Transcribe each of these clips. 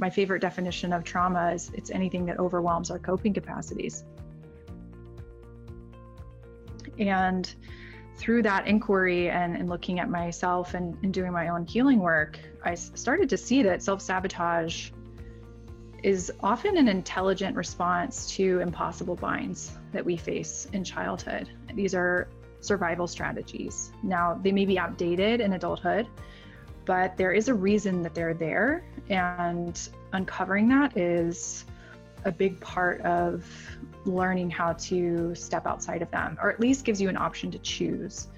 my favorite definition of trauma is it's anything that overwhelms our coping capacities. And through that inquiry and, and looking at myself and, and doing my own healing work, I started to see that self sabotage is often an intelligent response to impossible binds that we face in childhood. These are survival strategies. Now, they may be outdated in adulthood, but there is a reason that they're there. And uncovering that is a big part of learning how to step outside of them, or at least gives you an option to choose.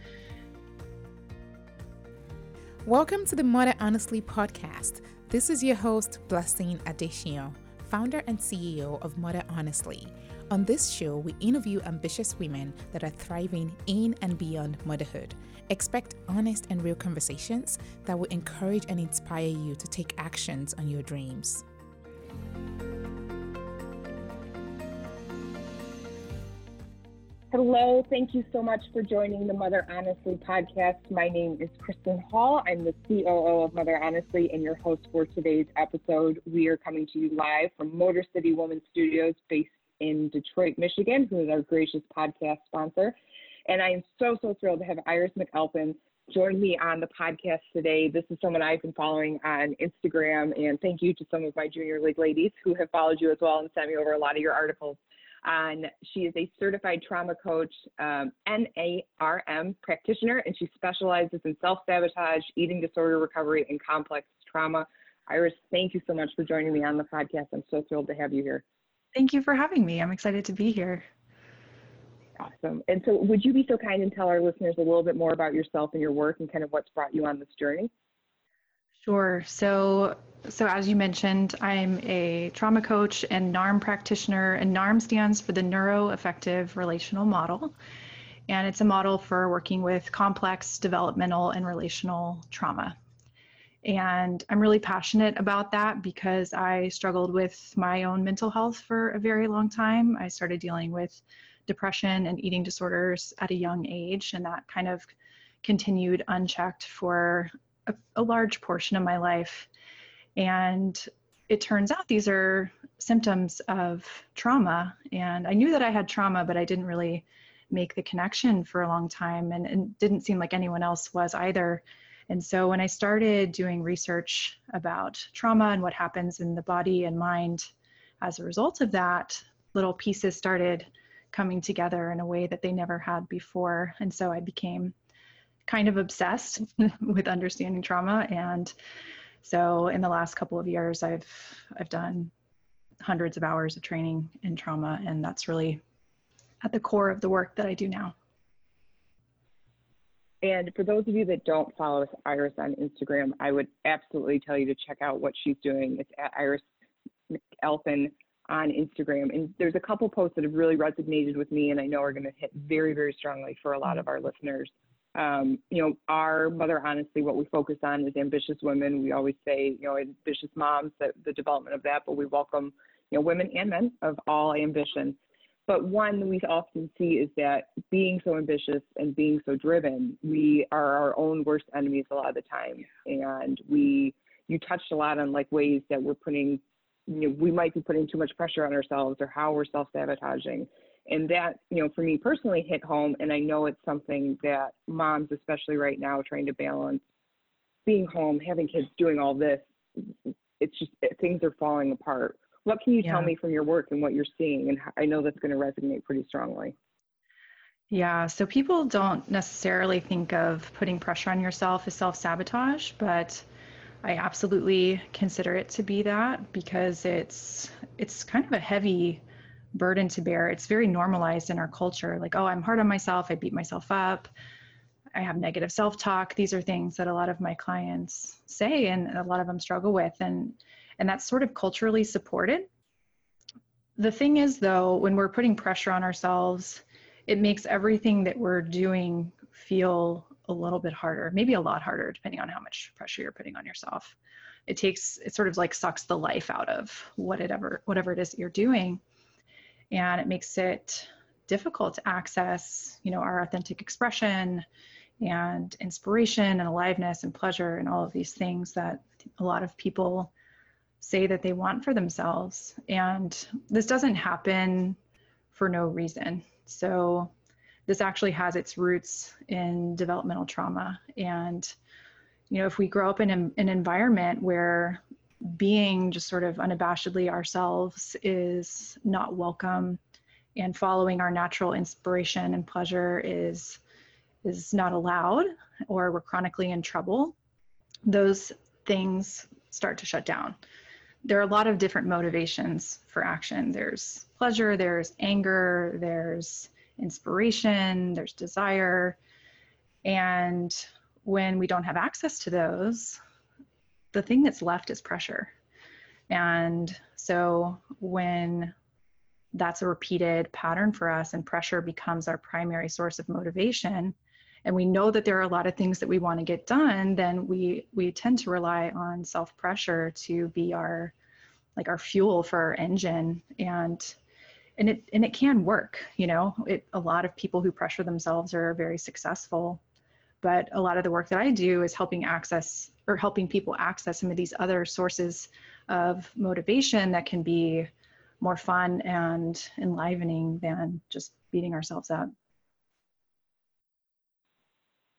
Welcome to the Mother Honestly podcast. This is your host, Blessing Adesina, founder and CEO of Mother Honestly. On this show, we interview ambitious women that are thriving in and beyond motherhood. Expect honest and real conversations that will encourage and inspire you to take actions on your dreams. Hello, thank you so much for joining the Mother Honestly podcast. My name is Kristen Hall. I'm the COO of Mother Honestly and your host for today's episode. We are coming to you live from Motor City Woman Studios based in Detroit, Michigan, who is our gracious podcast sponsor. And I am so, so thrilled to have Iris McAlpin join me on the podcast today. This is someone I've been following on Instagram, and thank you to some of my junior league ladies who have followed you as well and sent me over a lot of your articles. And she is a certified trauma coach, um, NARM practitioner, and she specializes in self sabotage, eating disorder recovery, and complex trauma. Iris, thank you so much for joining me on the podcast. I'm so thrilled to have you here. Thank you for having me. I'm excited to be here. Awesome. And so, would you be so kind and tell our listeners a little bit more about yourself and your work and kind of what's brought you on this journey? Sure. So, so as you mentioned, I'm a trauma coach and NARM practitioner, and NARM stands for the Neuro Neuroaffective Relational Model. And it's a model for working with complex developmental and relational trauma. And I'm really passionate about that because I struggled with my own mental health for a very long time. I started dealing with depression and eating disorders at a young age, and that kind of continued unchecked for a, a large portion of my life. And it turns out these are symptoms of trauma. And I knew that I had trauma, but I didn't really make the connection for a long time and, and didn't seem like anyone else was either. And so when I started doing research about trauma and what happens in the body and mind as a result of that, little pieces started coming together in a way that they never had before. And so I became kind of obsessed with understanding trauma. And so in the last couple of years i've i've done hundreds of hours of training in trauma. And that's really at the core of the work that i do now and for those of you that don't follow iris on instagram i would absolutely tell you to check out what she's doing it's at iris McAlpin on instagram and there's a couple posts that have really resonated with me and i know are going to hit very very strongly for a lot of our listeners um, you know, our mother honestly, what we focus on is ambitious women. We always say, you know, ambitious moms, the, the development of that, but we welcome, you know, women and men of all ambition. But one we often see is that being so ambitious and being so driven, we are our own worst enemies a lot of the time. And we, you touched a lot on like ways that we're putting, you know, we might be putting too much pressure on ourselves or how we're self sabotaging and that you know for me personally hit home and i know it's something that moms especially right now trying to balance. Being home having kids doing all this it's just things are falling apart what can you yeah. tell me from your work and what you're seeing and i know that's going to resonate pretty strongly yeah so people don't necessarily think of putting pressure on yourself as self-sabotage but i absolutely consider it to be that because it's it's kind of a heavy burden to bear. It's very normalized in our culture. Like, oh, I'm hard on myself. I beat myself up. I have negative self talk. These are things that a lot of my clients say and a lot of them struggle with. And, and that's sort of culturally supported. The thing is, though, when we're putting pressure on ourselves, it makes everything that we're doing feel a little bit harder, maybe a lot harder, depending on how much pressure you're putting on yourself. It takes, it sort of like sucks the life out of whatever, whatever it is that you're doing and it makes it difficult to access you know our authentic expression and inspiration and aliveness and pleasure and all of these things that a lot of people say that they want for themselves. And this doesn't happen for no reason. So, this actually has its roots in developmental trauma. And, you know, if we grow up in an, an environment where being just sort of unabashedly ourselves is not welcome and following our natural inspiration and pleasure is is not allowed or we're chronically in trouble those things start to shut down there are a lot of different motivations for action. There's pleasure, there's anger, there's inspiration, there's desire. And when we don't have access to those, the thing that's left is pressure. And so when that's a repeated pattern for us and pressure becomes our primary source of motivation, and we know that there are a lot of things that we want to get done then we we tend to rely on self pressure to be our like our fuel for our engine. And and it and it can work you know? It a lot of people who pressure themselves are very successful. But a lot of the work that i do is helping access or helping people access some of these other sources of motivation that can be more fun and enlivening than just beating ourselves up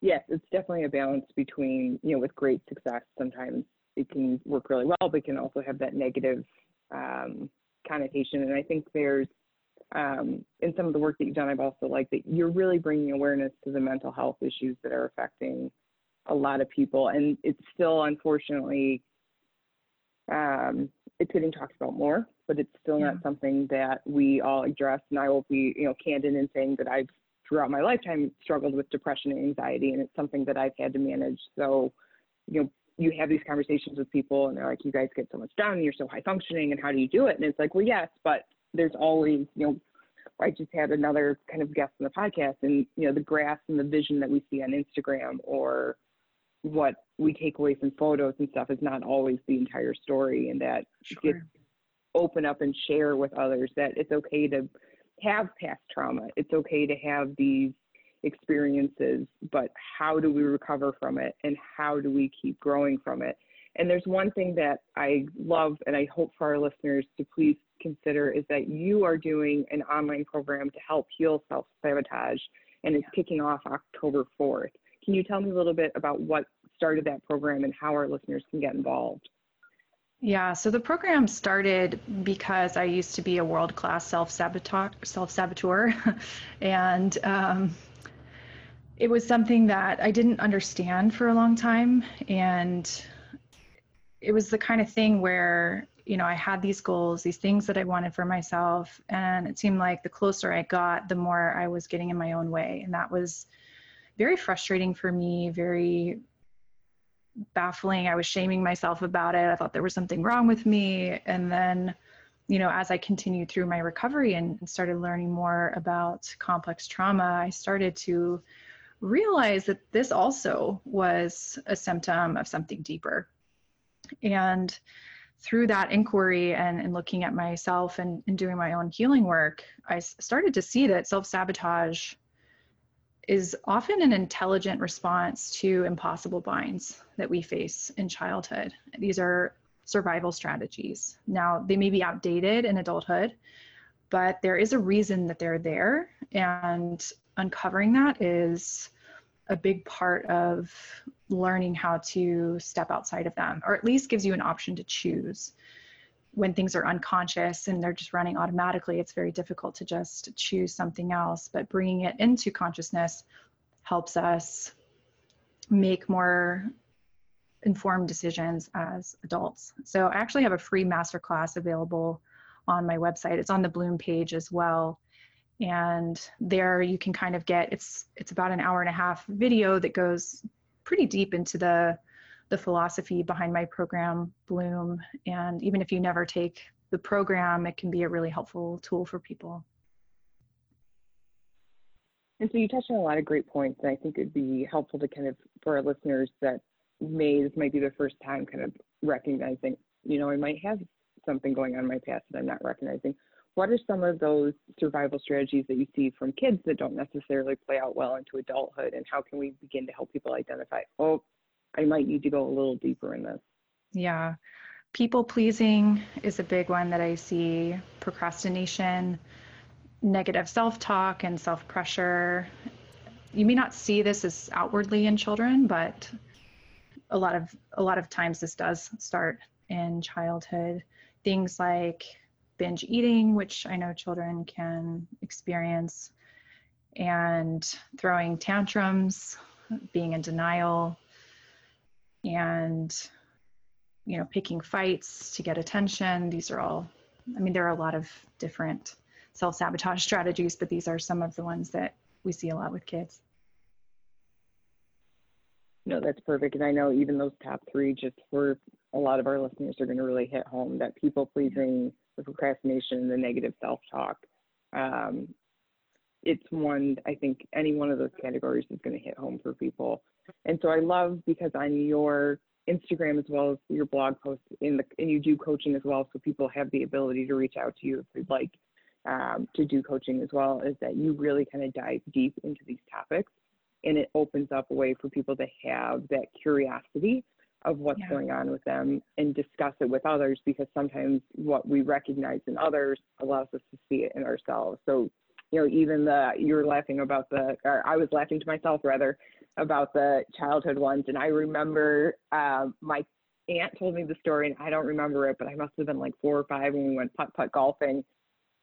yes, it's definitely a balance between, you know, with great success, sometimes it can work really well, but can also have that negative um, connotation. And I think there's, um, in some of the work that you've done, I've also liked that you're really bringing awareness to the mental health issues that are affecting a lot of people. And it's still, unfortunately, um, it's getting talked about more, but it's still yeah. not something that we all address. And I will be, you know, candid in saying that I've throughout my lifetime struggled with depression and anxiety, and it's something that I've had to manage. So, you know, you have these conversations with people, and they're like, "You guys get so much done, you're so high functioning, and how do you do it?" And it's like, well, yes, but there's always, you know, I just had another kind of guest on the podcast, and you know, the graphs and the vision that we see on Instagram or what we take away from photos and stuff is not always the entire story, and that sure. get open up and share with others that it's okay to have past trauma. It's okay to have these experiences, but how do we recover from it and how do we keep growing from it? And there's one thing that I love and I hope for our listeners to please consider is that you are doing an online program to help heal self sabotage and it's kicking off October 4th. Can you tell me a little bit about what started that program and how our listeners can get involved? Yeah, so the program started because I used to be a world class self saboteur, and um, it was something that I didn't understand for a long time, and it was the kind of thing where you know I had these goals, these things that I wanted for myself, and it seemed like the closer I got, the more I was getting in my own way, and that was very frustrating for me, very baffling. I was shaming myself about it. I thought there was something wrong with me. And then, you know, as I continued through my recovery and started learning more about complex trauma, I started to realize that this also was a symptom of something deeper. And through that inquiry and, and looking at myself and, and doing my own healing work, I started to see that self sabotage is often an intelligent response to impossible binds that we face in childhood. These are survival strategies. Now, they may be outdated in adulthood, but there is a reason that they're there, and uncovering that is a big part of learning how to step outside of them, or at least gives you an option to choose when things are unconscious and they're just running automatically, it's very difficult to just choose something else. But bringing it into consciousness helps us make more informed decisions as adults. So I actually have a free masterclass available on my website. It's on the Bloom page as well. And there you can kind of get it's it's about an hour and a half video that goes pretty deep into the the philosophy behind my program, Bloom. And even if you never take the program, it can be a really helpful tool for people. And so you touched on a lot of great points, and I think it'd be helpful to kind of for our listeners that may this might be the first time kind of recognizing, you know, I might have something going on in my past that I'm not recognizing. What are some of those survival strategies that you see from kids that don't necessarily play out well into adulthood, and how can we begin to help people identify, oh, I might need to go a little deeper in this. Yeah. people pleasing is a big one that I see, procrastination, negative self talk, and self pressure. You may not see this as outwardly in children, but a lot of a lot of times this does start in childhood. Things like binge eating, which I know children can experience, and throwing tantrums, being in denial, and you know, picking fights to get attention. These are all, I mean, there are a lot of different self sabotage strategies, but these are some of the ones that we see a lot with kids. No, that's perfect. And I know even those top three, just for a lot of our listeners, are going to really hit home that people pleasing, the procrastination, the negative self talk. Um, it's one, I think any one of those categories is going to hit home for people. And so I love because on your Instagram as well as your blog posts in the and you do coaching as well, so people have the ability to reach out to you if they'd like um, to do coaching as well. Is that you really kind of dive deep into these topics, and it opens up a way for people to have that curiosity of what's yeah. going on with them and discuss it with others because sometimes what we recognize in others allows us to see it in ourselves. So you know, even the you were laughing about the, or I was laughing to myself rather about the childhood ones, and I remember uh, my aunt told me the story, and I don't remember it, but I must have been like four or five when we went putt putt golfing,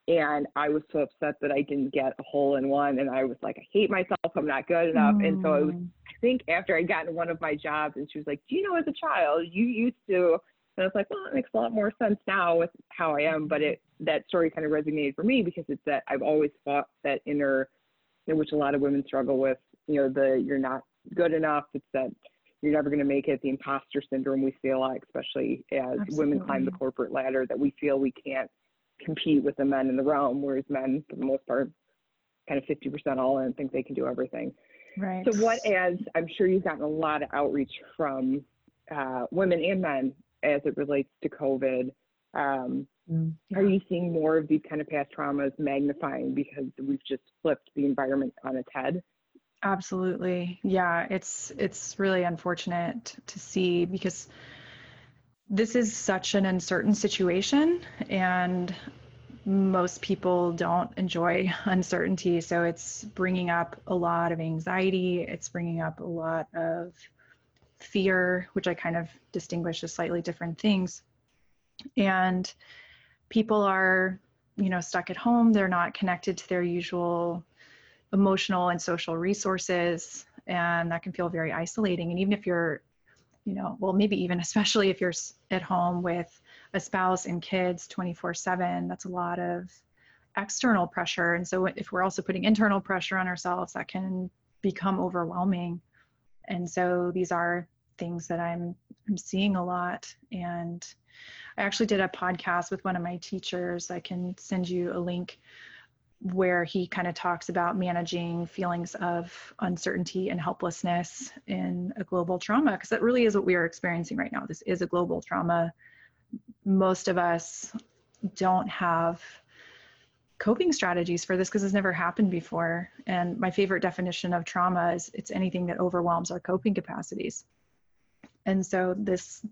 and I was so upset that I didn't get a hole in one, and I was like, I hate myself, I'm not good enough, mm. and so it was, I think after I got in one of my jobs, and she was like, Do you know, as a child, you used to and I was like, well, it makes a lot more sense now with how I am. But it that story kind of resonated for me because it's that I've always fought that inner, in which a lot of women struggle with. You know, the you're not good enough. It's that you're never going to make it. The imposter syndrome we see a lot, especially as Absolutely. women climb the corporate ladder, that we feel we can't compete with the men in the realm, whereas men, for the most part, kind of 50% all in, think they can do everything. Right. So, what as I'm sure you've gotten a lot of outreach from uh, women and men as it relates to COVID. Um, mm, yeah. Are you seeing more of these kind of past traumas magnifying because we've just flipped the environment on its head? Absolutely. Yeah, it's it's really unfortunate to see because this is such an uncertain situation and most people don't enjoy uncertainty so it's bringing up a lot of anxiety it's bringing up a lot of fear, which I kind of distinguish as slightly different things. And people are, you know, stuck at home. They're not connected to their usual emotional and social resources. And that can feel very isolating. And even if you're, you know, well, maybe even especially if you're at home with a spouse and kids 24 7, that's a lot of external pressure. And so if we're also putting internal pressure on ourselves, that can become overwhelming and so these are things that I'm I'm seeing a lot and I actually did a podcast with one of my teachers. I can send you a link where he kind of talks about managing feelings of uncertainty and helplessness in a global trauma because that really is what we are experiencing right now. This is a global trauma. Most of us don't have coping strategies for this because it's never happened before. And my favorite definition of trauma is it's anything that overwhelms our coping capacities. And so this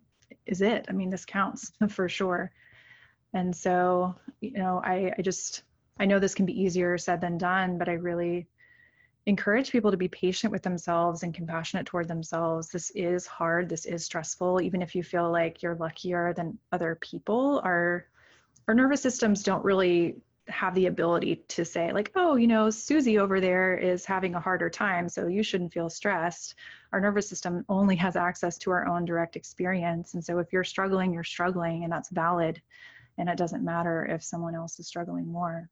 is it. I mean, this counts for sure. And so, you know, I, I just, I know this can be easier said than done, but I really encourage people to be patient with themselves and compassionate toward themselves. This is hard. This is stressful. Even if you feel like you're luckier than other people, our our nervous systems don't really have the ability to say like oh you know susie over there is having a harder time so you shouldn't feel stressed our nervous system only has access to our own direct experience and so if you're struggling you're struggling and that's valid and it doesn't matter if someone else is struggling more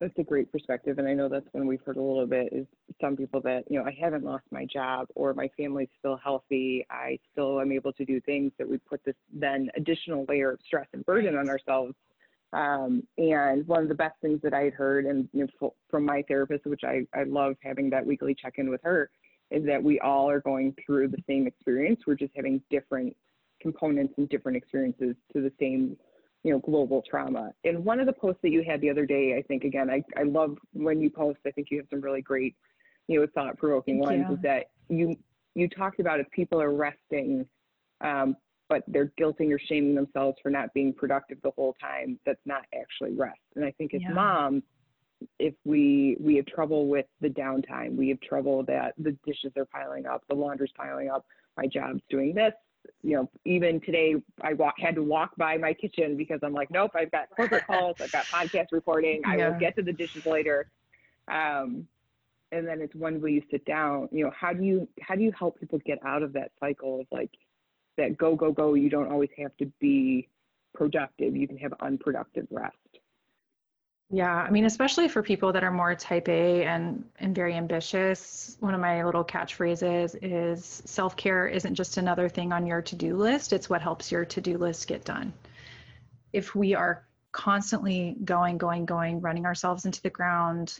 that's a great perspective and i know that's when we've heard a little bit is some people that you know i haven't lost my job or my family's still healthy. I still am able to do things that we put this then additional layer of stress and burden on ourselves. Um, and one of the best things that i had heard and you know, from my therapist which I, I love having that weekly check-in with her is that we all are going through the same experience. We're just having different components and different experiences to the same you know, global trauma. And one of the posts that you had the other day, I think again, I, I love when you post, I think you have some really great, you know, thought provoking ones you. is that you, you talked about if people are resting um, but they're guilting or shaming themselves for not being productive the whole time. That's not actually rest. And I think as Yeah. moms, if we we have trouble with the downtime, we have trouble that the dishes are piling up, the laundry's piling up, my job's doing this. You know, even today I walk, had to walk by my kitchen because I'm like, nope, I've got corporate calls, I've got podcast recording, I will get to the dishes later. Um, and then it's when will you sit down? You know, how do you how do you help people get out of that cycle of like that go go go? You don't always have to be productive. You can have unproductive rest. Yeah, I mean, especially for people that are more type A and and very ambitious, one of my little catchphrases is self-care isn't just another thing on your to-do list, it's what helps your to-do list get done. If we are constantly going, going, going, running ourselves into the ground,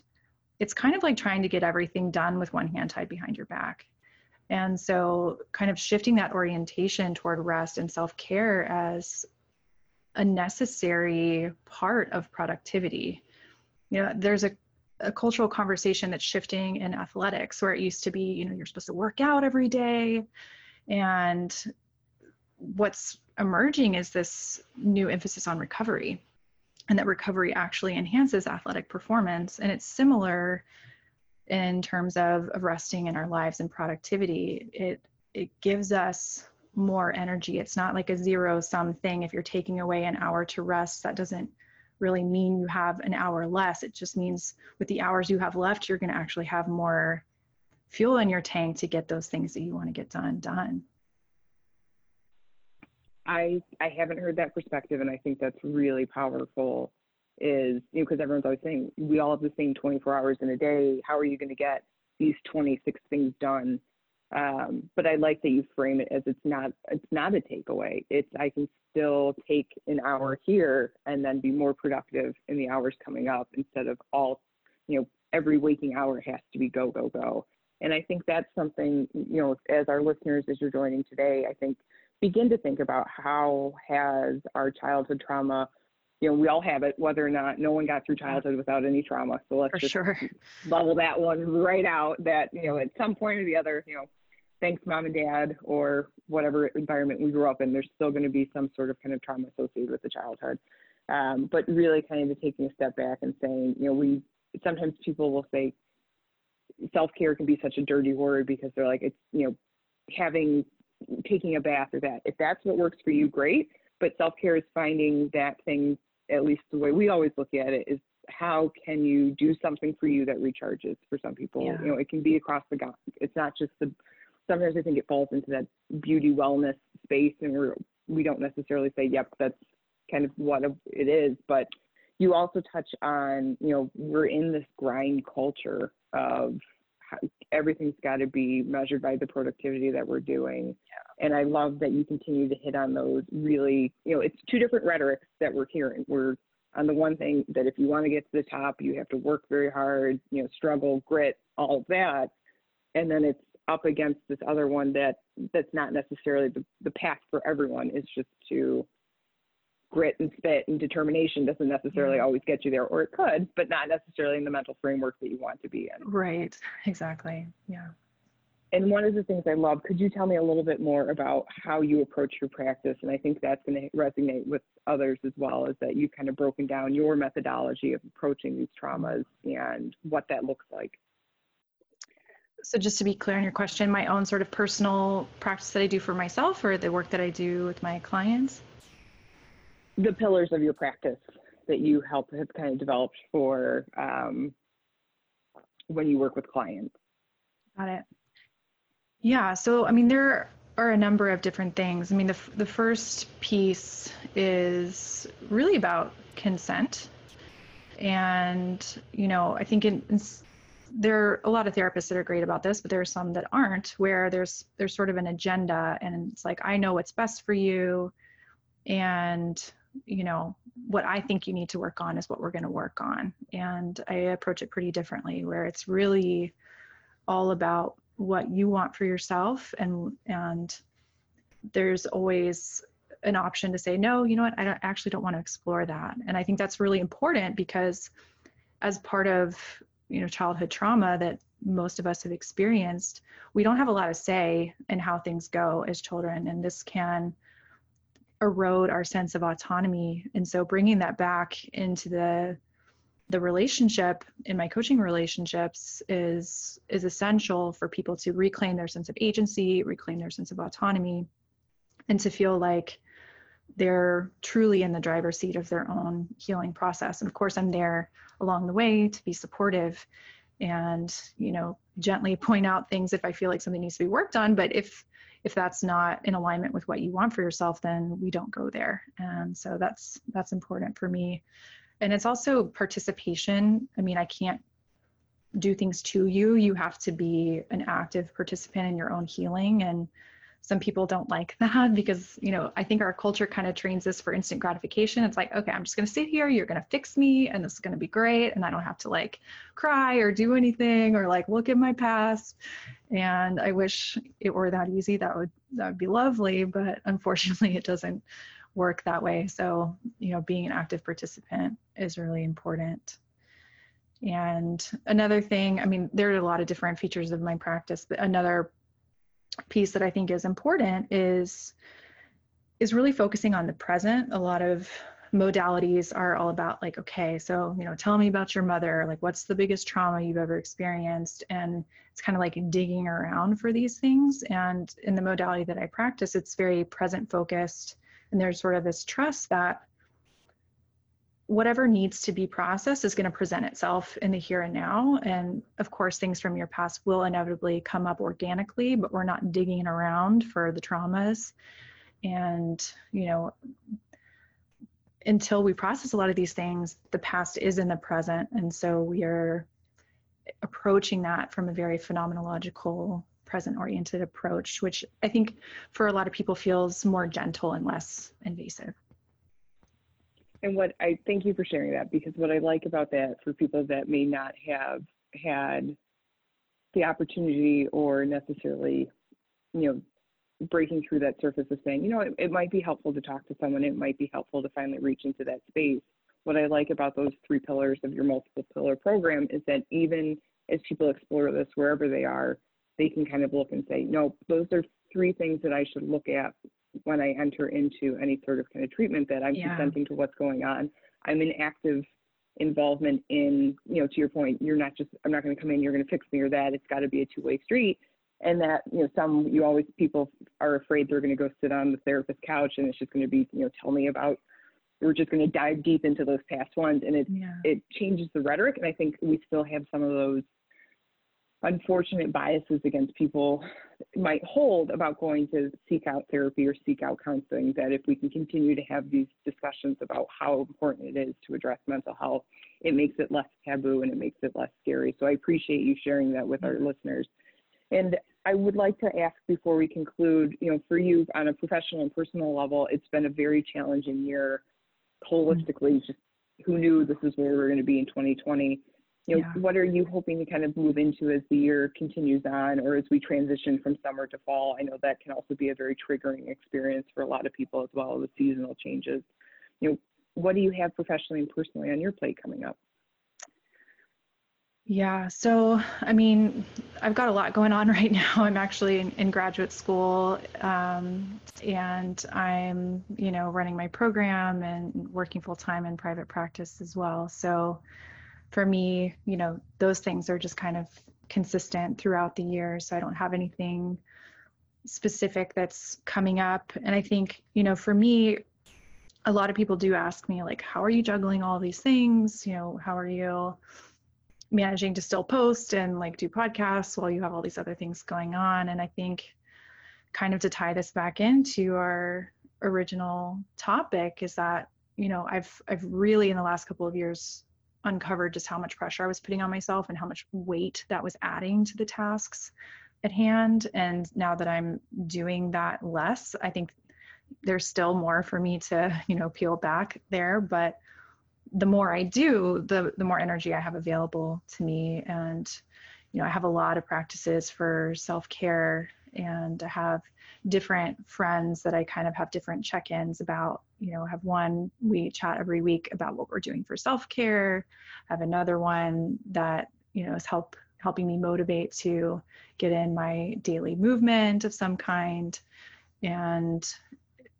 it's kind of like trying to get everything done with one hand tied behind your back. And so kind of shifting that orientation toward rest and self-care as a necessary part of productivity. You know, there's a, a cultural conversation that's shifting in athletics where it used to be, you know, you're supposed to work out every day. And what's emerging is this new emphasis on recovery and that recovery actually enhances athletic performance. And it's similar in terms of, of resting in our lives and productivity. It it gives us more energy. It's not like a zero sum thing. If you're taking away an hour to rest, that doesn't really mean you have an hour less. It just means with the hours you have left, you're going to actually have more fuel in your tank to get those things that you want to get done done. I I haven't heard that perspective, and I think that's really powerful. Is you know because everyone's always saying we all have the same 24 hours in a day. How are you going to get these 26 things done? Um, but I like that you frame it as it's not it's not a takeaway. It's I can still take an hour here and then be more productive in the hours coming up instead of all you know every waking hour has to be go go go. And I think that's something you know as our listeners as you're joining today, I think begin to think about how has our childhood trauma you know we all have it whether or not no one got through childhood without any trauma so let's For just sure. level that one right out that you know at some point or the other you know thanks mom and dad or whatever environment we grew up in there's still going to be some sort of kind of trauma associated with the childhood. Um, but really kind of taking a step back and saying you know we sometimes people will say self-care can be such a dirty word because they're like it's you know having taking a bath or that. If that's what works for you great. But self-care is finding that thing at least the way we always look at it is how can you do something for you that recharges for some people? Yeah. you know it can be across the gauntlet it's not just the sometimes i think it falls into that beauty wellness space and we're we don't necessarily say yep that's kind of what it is but you also touch on you know we're in this grind culture of how everything's got to be measured by the productivity that we're doing and I love that you continue to hit on those really, you know, it's two different rhetorics that we're hearing. We're on the one thing that if you want to get to the top, you have to work very hard, you know, struggle, grit, all of that. And then it's up against this other one that that's not necessarily the, the path for everyone. It's just to grit and spit and determination doesn't necessarily Yeah. always get you there, or it could, but not necessarily in the mental framework that you want to be in. Right. Exactly. Yeah. And one of the things I love, could you tell me a little bit more about how you approach your practice? And I think that's going to resonate with others as well, is that you've kind of broken down your methodology of approaching these traumas and what that looks like. So just to be clear on your question, my own sort of personal practice that I do for myself or the work that I do with my clients? The pillars of your practice that you help have kind of developed for um, when you work with clients. Got it. Yeah. So, I mean, there are a number of different things. I mean, the, the first piece is really about consent. And, you know, I think in, in, there are a lot of therapists that are great about this, but there are some that aren't, where there's there's sort of an agenda, and it's like I know what's best for you, and you know what I think you need to work on is what we're going to work on. And I approach it pretty differently, where it's really all about what you want for yourself and and there's always an option to say no you know what? I don't, actually don't want to explore that. And i think that's really important because as part of you know childhood trauma that most of us have experienced, we don't have a lot of say in how things go as children. And this can erode our sense of autonomy. And so bringing that back into the the relationship in my coaching relationships is is essential for people to reclaim their sense of agency, reclaim their sense of autonomy, and to feel like they're truly in the driver's seat of their own healing process. And of course, I'm there along the way to be supportive and, you know, gently point out things if I feel like something needs to be worked on. But if if that's not in alignment with what you want for yourself, then we don't go there. And so that's that's important for me. And it's also participation. I mean, I can't do things to you. You have to be an active participant in your own healing and some people don't like that because you know i think our culture kind of trains us for instant gratification. It's like okay i'm just going to sit here you're going to fix me and this is going to be great and i don't have to like cry or do anything or like look at my past. And i wish it were that easy that would that would be lovely but unfortunately it doesn't work that way. So you know being an active participant is really important. And another thing i mean there are a lot of different features of my practice but another piece that I think is important is is really focusing on the present. A lot of modalities are all about like okay so you know tell me about your mother like what's the biggest trauma you've ever experienced? And it's kind of like digging around for these things. And in the modality that i practice it's very present focused. And there's sort of this trust that whatever needs to be processed is going to present itself in the here and now. And of course, things from your past will inevitably come up organically, but we're not digging around for the traumas. And, you know, until we process a lot of these things, the past is in the present. And so we are approaching that from a very phenomenological, present oriented approach, which I think for a lot of people feels more gentle and less invasive. And what I thank you for sharing that because what I like about that for people that may not have had the opportunity or necessarily, you know, breaking through that surface of saying, you know, it, it might be helpful to talk to someone, it might be helpful to finally reach into that space. What I like about those three pillars of your multiple pillar program is that even as people explore this wherever they are, they can kind of look and say, no, those are three things that I should look at when I enter into any sort of kind of treatment that I'm yeah. consenting to what's going on. I'm in active involvement in, you know, to your point, you're not just, I'm not going to come in, you're going to fix me or that. It's got to be a two way street. And that, you know, some, you always, people are afraid they're going to go sit on the therapist couch and it's just going to be, you know, tell me about, we're just going to dive deep into those past ones. And it, yeah. it changes the rhetoric. And I think we still have some of those unfortunate biases against people might hold about going to seek out therapy or seek out counseling that if we can continue to have these discussions about how important it is to address mental health it makes it less taboo and it makes it less scary. So i appreciate you sharing that with our listeners. And i would like to ask before we conclude you know for you on a professional and personal level it's been a very challenging year holistically just who knew this is where we're going to be in 2020 you know, yeah. what are you hoping to kind of move into as the year continues on or as we transition from summer to fall? I know that can also be a very triggering experience for a lot of people as well, the seasonal changes. You know, what do you have professionally and personally on your plate coming up? Yeah, so I mean, I've got a lot going on right now. I'm actually in, in graduate school um, and I'm, you know, running my program and working full time in private practice as well. So for me, you know, those things are just kind of consistent throughout the year. So I don't have anything specific that's coming up. And I think, you know, for me, a lot of people do ask me, like, how are you juggling all these things? You know, how are you managing to still post and like do podcasts while you have all these other things going on? And I think, kind of to tie this back into our original topic, is that, you know, I've I've really in the last couple of years uncovered just how much pressure I was putting on myself and how much weight that was adding to the tasks at hand. And now that I'm doing that less, I think there's still more for me to, you know, peel back there. But the more I do, the the more energy I have available to me. And, you know, I have a lot of practices for self-care and I have different friends that I kind of have different check-ins about. You know, have one we chat every week about what we're doing for self-care. I Have another one that you know is help helping me motivate to get in my daily movement of some kind and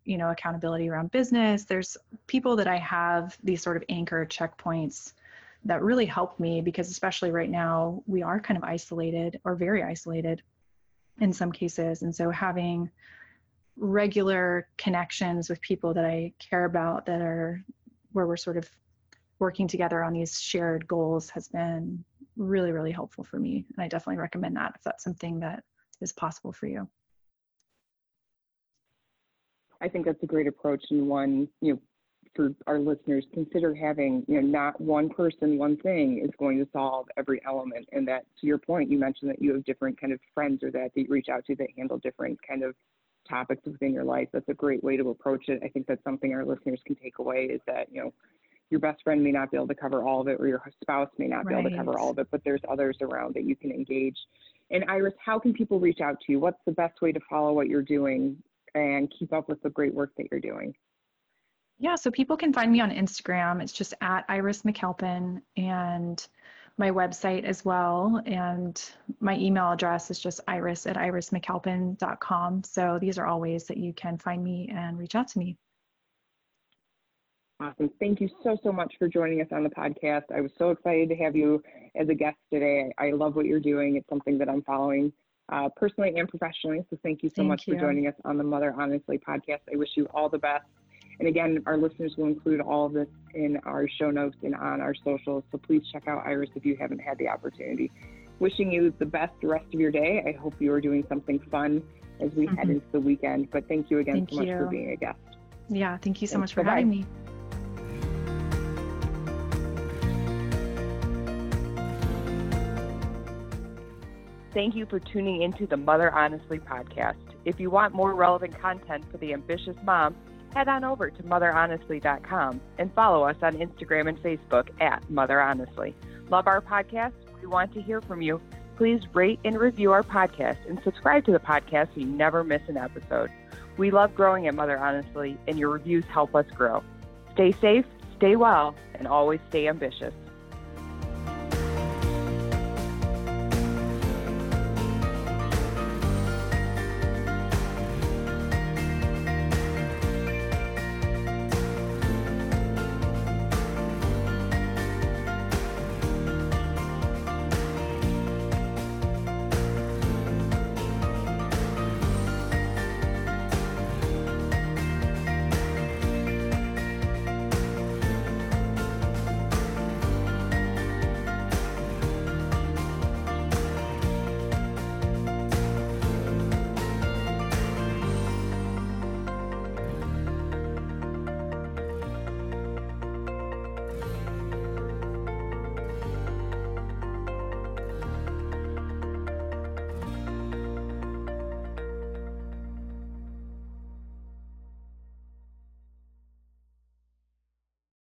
you know accountability around business there's people that i have these sort of anchor checkpoints that really help me because especially right now we are kind of isolated or very isolated in some cases and so having regular connections with people that i care about that are where we're sort of working together on these shared goals has been really really helpful for me and i definitely recommend that if that's something that is possible for you I think that's a great approach and one, you know, for our listeners, consider having, you know, not one person, one thing is going to solve every element. And that, to your point, you mentioned that you have different kind of friends or that, that you reach out to that handle different kind of topics within your life. That's a great way to approach it. I think that's something our listeners can take away is that, you know, your best friend may not be able to cover all of it or your spouse may not be able to cover all of it, but there's others around that you can engage. And Iris, how can people reach out to you? What's the best way to follow what you're doing and keep up with the great work that you're doing? Yeah, so people can find me on Instagram. It's just at Iris McAlpin and my website as well. And my email address is just iris at irismcalpin.com. So these are all ways that you can find me and reach out to me. Awesome. Thank you so, so much for joining us on the podcast. I was so excited to have you as a guest today. I love what you're doing. It's something that I'm following uh, personally and professionally. So thank you so thank much you. for joining us on the Mother Honestly podcast. I wish you all the best. And again, our listeners will include all of this in our show notes and on our socials. So please check out Iris if you haven't had the opportunity. Wishing you the best rest of your day. I hope you are doing something fun as we mm-hmm. head into the weekend. But thank you again thank so much you. for being a guest. Yeah, thank you so Thanks. much for Bye-bye. having me. Thank you for tuning into the Mother Honestly podcast. If you want more relevant content for the ambitious mom, head on over to motherhonestly.com and follow us on Instagram and Facebook at Mother Honestly. Love our podcast? We want to hear from you. Please rate and review our podcast and subscribe to the podcast so you never miss an episode. We love growing at Mother Honestly, and your reviews help us grow. Stay safe, stay well, and always stay ambitious.